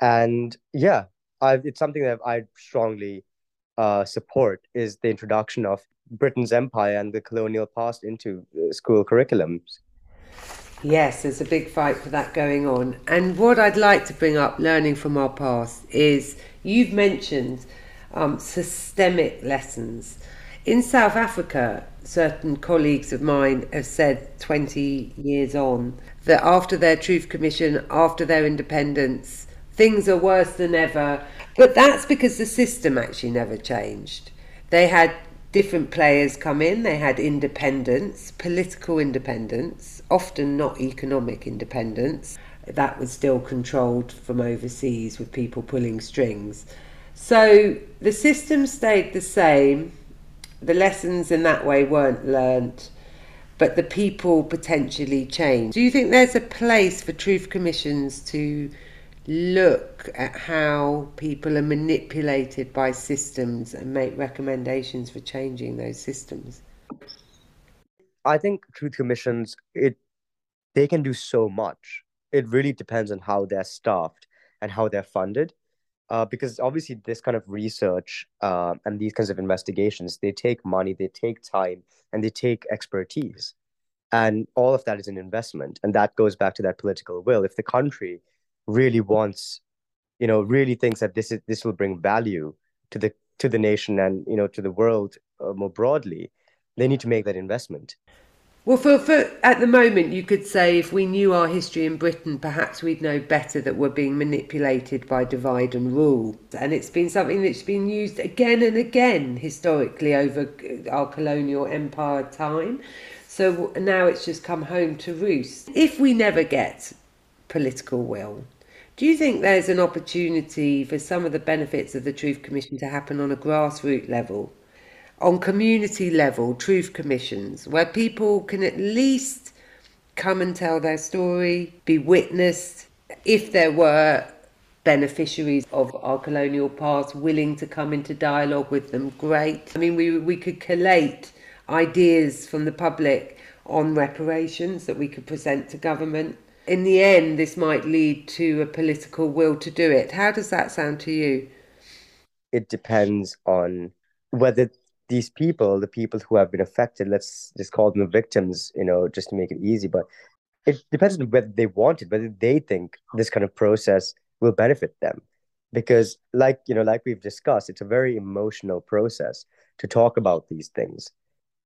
And yeah, I've, it's something that I strongly uh, support is the introduction of Britain's empire and the colonial past into uh, school curriculums. Yes, there's a big fight for that going on. And what I'd like to bring up, learning from our past, is you've mentioned um, systemic lessons. In South Africa, certain colleagues of mine have said 20 years on that after their Truth Commission, after their independence, things are worse than ever. But that's because the system actually never changed. They had different players come in. They had independence, political independence, often not economic independence. That was still controlled from overseas with people pulling strings. So the system stayed the same. The lessons in that way weren't learnt, but the people potentially changed. Do you think there's a place for truth commissions to look at how people are manipulated by systems and make recommendations for changing those systems? I think truth commissions it they can do so much. It really depends on how they're staffed and how they're funded. Uh, because obviously this kind of research uh, and these kinds of investigations they take money they take time and they take expertise and all of that is an investment and that goes back to that political will if the country really wants, you know, really thinks that this is this will bring value to the to the nation and you know to the world uh, more broadly, they need to make that investment. Well, for, for at the moment, you could say if we knew our history in Britain, perhaps we'd know better that we're being manipulated by divide and rule. And it's been something that's been used again and again historically over uh, our colonial empire time. So now it's just come home to roost. If we never get political will, do you think there's an opportunity for some of the benefits of the Truth Commission to happen on a grassroots level, on community level, Truth Commissions, where people can at least come and tell their story, be witnessed, if there were beneficiaries of our colonial past willing to come into dialogue with them, great. I mean, we, we could collate ideas from the public on reparations that we could present to government in the end, this might lead to a political will to do it. How does that sound to you? It depends on whether these people, the people who have been affected, let's just call them the victims, you know, just to make it easy, but it depends on whether they want it, whether they think this kind of process will benefit them. Because, like, you know, like we've discussed, it's a very emotional process to talk about these things.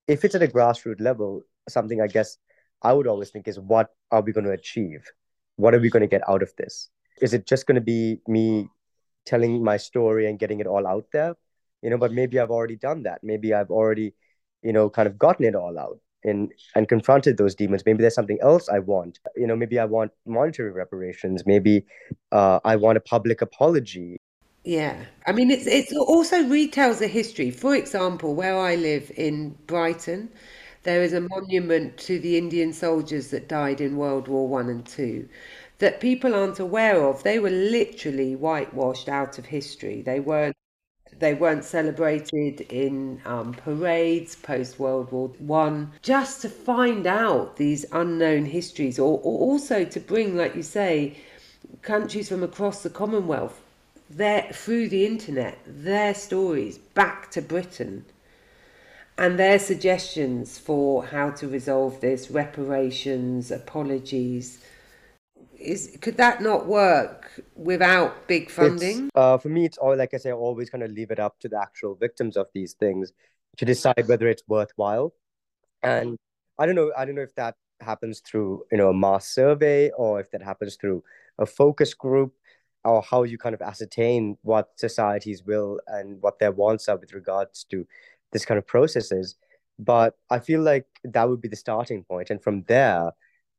If it's at a grassroots level, something I guess I would always think is what are we going to achieve? What are we going to get out of this? Is it just going to be me telling my story and getting it all out there? You know, but maybe I've already done that. Maybe I've already, you know, kind of gotten it all out and and confronted those demons. Maybe there's something else I want. You know, maybe I want monetary reparations. Maybe uh, I want a public apology. Yeah, I mean, it's it also retells a history. For example, where I live in Brighton, there is a monument to the Indian soldiers that died in World War One and Two that people aren't aware of. They were literally whitewashed out of history. They weren't they weren't celebrated in um, parades post World War One. Just to find out these unknown histories, or, or also to bring, like you say, countries from across the Commonwealth, their through the internet, their stories back to Britain and their suggestions for how to resolve this, reparations, apologies. Is could that not work without big funding? Uh, for me, it's all like I say, I always kind of leave it up to the actual victims of these things to decide whether it's worthwhile. And I don't know, I don't know if that happens through you know a mass survey or if that happens through a focus group or how you kind of ascertain what societies will and what their wants are with regards to this kind of processes but i feel like that would be the starting point and from there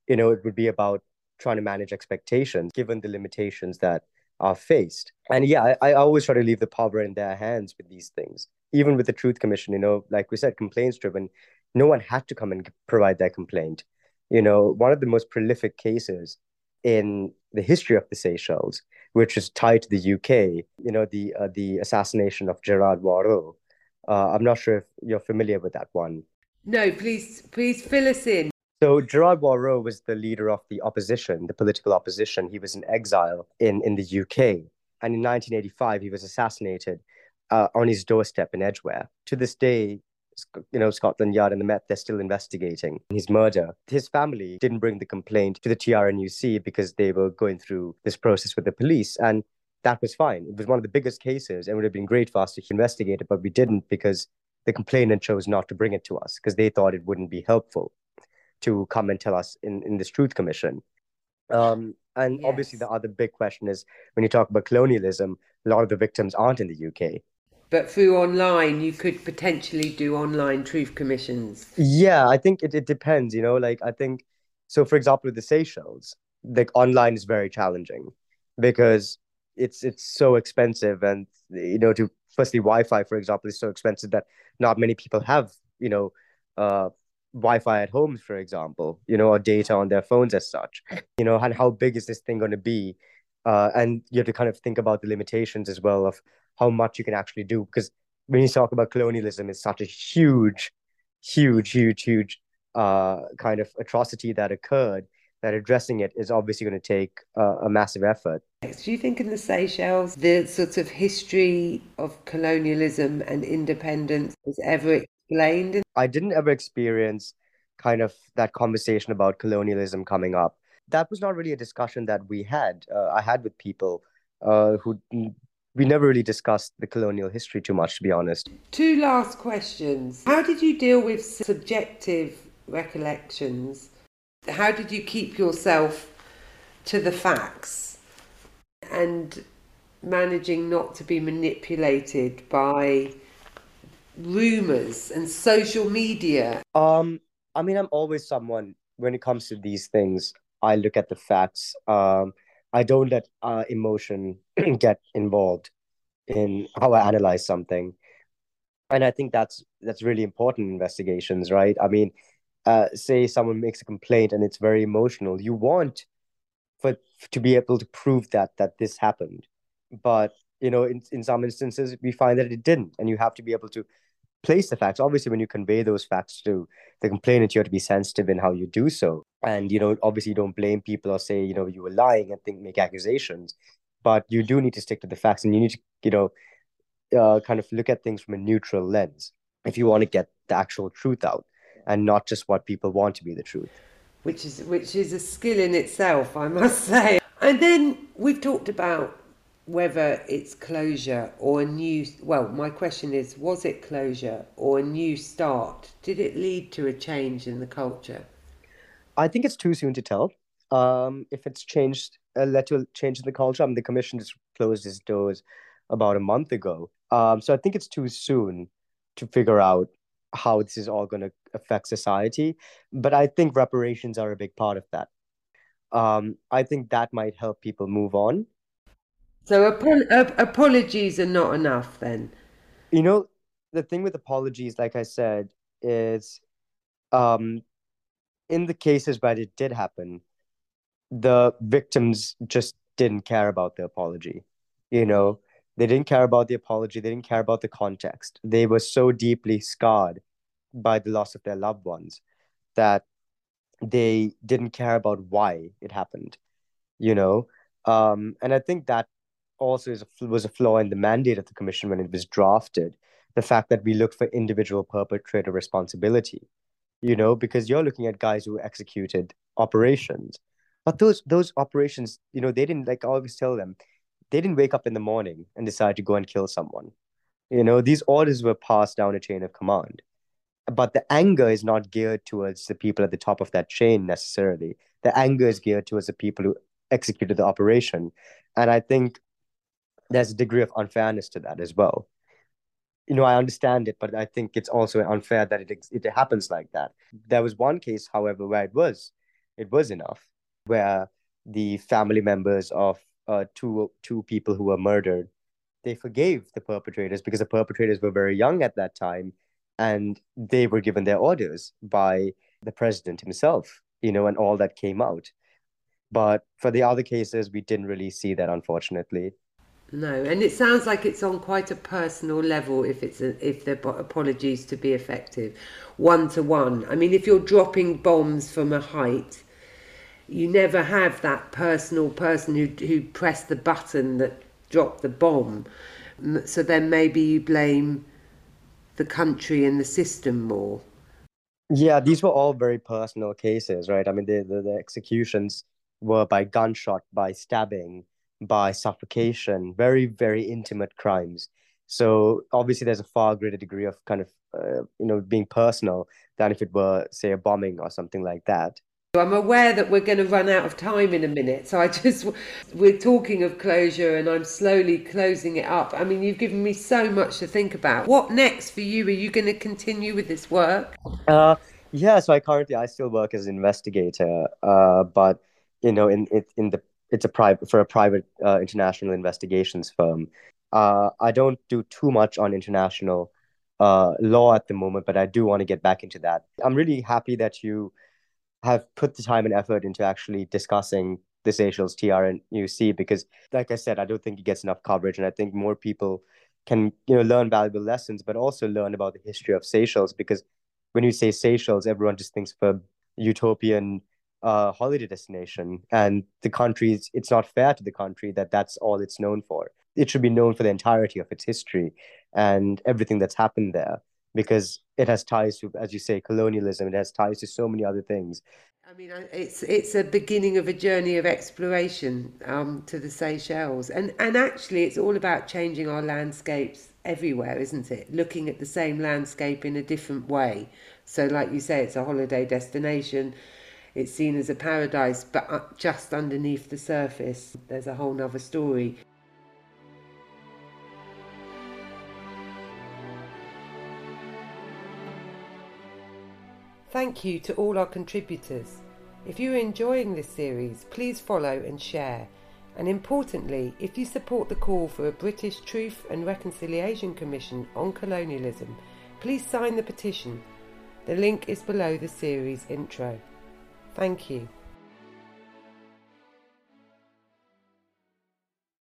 you know it would be about trying to manage expectations given the limitations that are faced and yeah I, I always try to leave the power in their hands with these things even with the truth commission you know like we said complaints driven no one had to come and provide their complaint you know, one of the most prolific cases in the history of the Seychelles, which is tied to the UK, you know, the uh, the assassination of Gerard Hoareau. Uh, I'm not sure if you're familiar with that one. No, please, please fill us in. So Gerard Hoareau was the leader of the opposition, the political opposition. He was in exile in, in the UK. And in 1985, he was assassinated uh, on his doorstep in Edgware. To this day, you know, Scotland Yard and the Met, they're still investigating his murder. His family didn't bring the complaint to the TRNUC because they were going through this process with the police. And that was fine. It was one of the biggest cases and would have been great for us to investigate it, but we didn't because the complainant chose not to bring it to us because they thought it wouldn't be helpful to come and tell us in, in this truth commission. Um, and yes. obviously, the other big question is when you talk about colonialism, a lot of the victims aren't in the UK. But through online, you could potentially do online truth commissions. Yeah, I think it, it depends, you know, like I think, so for example, with the Seychelles, like online is very challenging because it's it's so expensive and you know to firstly wi-fi for example is so expensive that not many people have you know uh Wi-Fi at homes, for example, you know, or data on their phones as such, you know, and how big is this thing going to be? Uh, and you have to kind of think about the limitations as well of how much you can actually do. Because when you talk about colonialism, it's such a huge, huge, huge, huge uh, kind of atrocity that occurred that addressing it is obviously going to take uh, a massive effort. Do you think in the Seychelles, the sort of history of colonialism and independence is ever explained? I didn't ever experience kind of that conversation about colonialism coming up. That was not really a discussion that we had. Uh, I had with people uh, who we never really discussed the colonial history too much, to be honest. Two last questions. How did you deal with subjective recollections? How did you keep yourself to the facts and managing not to be manipulated by rumors and social media? Um, I mean, I'm always someone when it comes to these things. I look at the facts. Um, I don't let uh, emotion get involved in how I analyze something, and I think that's that's really important in investigations, right? I mean, uh, say someone makes a complaint and it's very emotional. You want for to be able to prove that that this happened, but you know, in, in some instances, we find that it didn't, and you have to be able to place the facts. Obviously, when you convey those facts to the complainant, you have to be sensitive in how you do so. And, you know, obviously you don't blame people or say, you know, you were lying and think make accusations. But you do need to stick to the facts and you need to, you know, uh, kind of look at things from a neutral lens if you want to get the actual truth out and not just what people want to be the truth. Which is which is a skill in itself, I must say. And then we've talked about whether it's closure or a new well my question is was it closure or a new start? Did it lead to a change in the culture? I think it's too soon to tell. Um, if it's changed uh, led to a change in the culture I mean, the commission just closed its doors about a month ago. Um, so i think it's too soon to figure out how this is all going to affect society but i think reparations are a big part of that. Um, i think that might help people move on so apologies are not enough then. You know, the thing with apologies, like I said, is um, in the cases where it did happen, the victims just didn't care about the apology. You know, they didn't care about the apology, they didn't care about the context. They were so deeply scarred by the loss of their loved ones that they didn't care about why it happened, you know? Um, and I think that also is a, was a flaw in the mandate of the commission when it was drafted. The fact that we looked for individual perpetrator responsibility, you know, because you're looking at guys who executed operations, but those those operations, you know, they didn't like I always tell them, they didn't wake up in the morning and decide to go and kill someone. You know, these orders were passed down a chain of command, but the anger is not geared towards the people at the top of that chain necessarily. The anger is geared towards the people who executed the operation, and I think there's a degree of unfairness to that as well. You know, I understand it, but I think it's also unfair that it it happens like that. There was one case, however, where it was it was enough, where the family members of uh, two two people who were murdered, they forgave the perpetrators because the perpetrators were very young at that time, and they were given their orders by the president himself. you know, and all that came out. But for the other cases, we didn't really see that, unfortunately. No, and it sounds like it's on quite a personal level. If it's a, if the apologies to be effective, one to one. I mean, if you're dropping bombs from a height, you never have that personal person who who pressed the button that dropped the bomb. So then maybe you blame the country and the system more. Yeah, these were all very personal cases, right? I mean, the, the, the executions were by gunshot, by stabbing, by suffocation, very, very intimate crimes. So obviously, there's a far greater degree of kind of, uh, you know, being personal than if it were, say, a bombing or something like that. I'm aware that we're going to run out of time in a minute, so I just we're talking of closure, and I'm slowly closing it up. I mean, you've given me so much to think about. What next for you? Are you going to continue with this work? Uh, yeah. So I currently I still work as an investigator, uh, but you know, in in, in the it's a private for a private uh, international investigations firm. Uh, I don't do too much on international uh, law at the moment, but I do want to get back into that. I'm really happy that you have put the time and effort into actually discussing the Seychelles TRNUC because, like I said, I don't think it gets enough coverage, and I think more people can you know learn valuable lessons, but also learn about the history of Seychelles because when you say Seychelles, everyone just thinks of utopian uh, holiday destination, and the country it's not fair to the country that that's all it's known for. It should be known for the entirety of its history and everything that's happened there because it has ties to, as you say, colonialism. It has ties to so many other things. I mean, it's it's a beginning of a journey of exploration um, to the Seychelles, and and actually, it's all about changing our landscapes everywhere, isn't it? Looking at the same landscape in a different way. So, like you say, it's a holiday destination. It's seen as a paradise, but uh, just underneath the surface, there's a whole other story. Thank you to all our contributors. If you are enjoying this series, please follow and share. And importantly, if you support the call for a British Truth and Reconciliation Commission on colonialism, please sign the petition. The link is below the series intro. Thank you.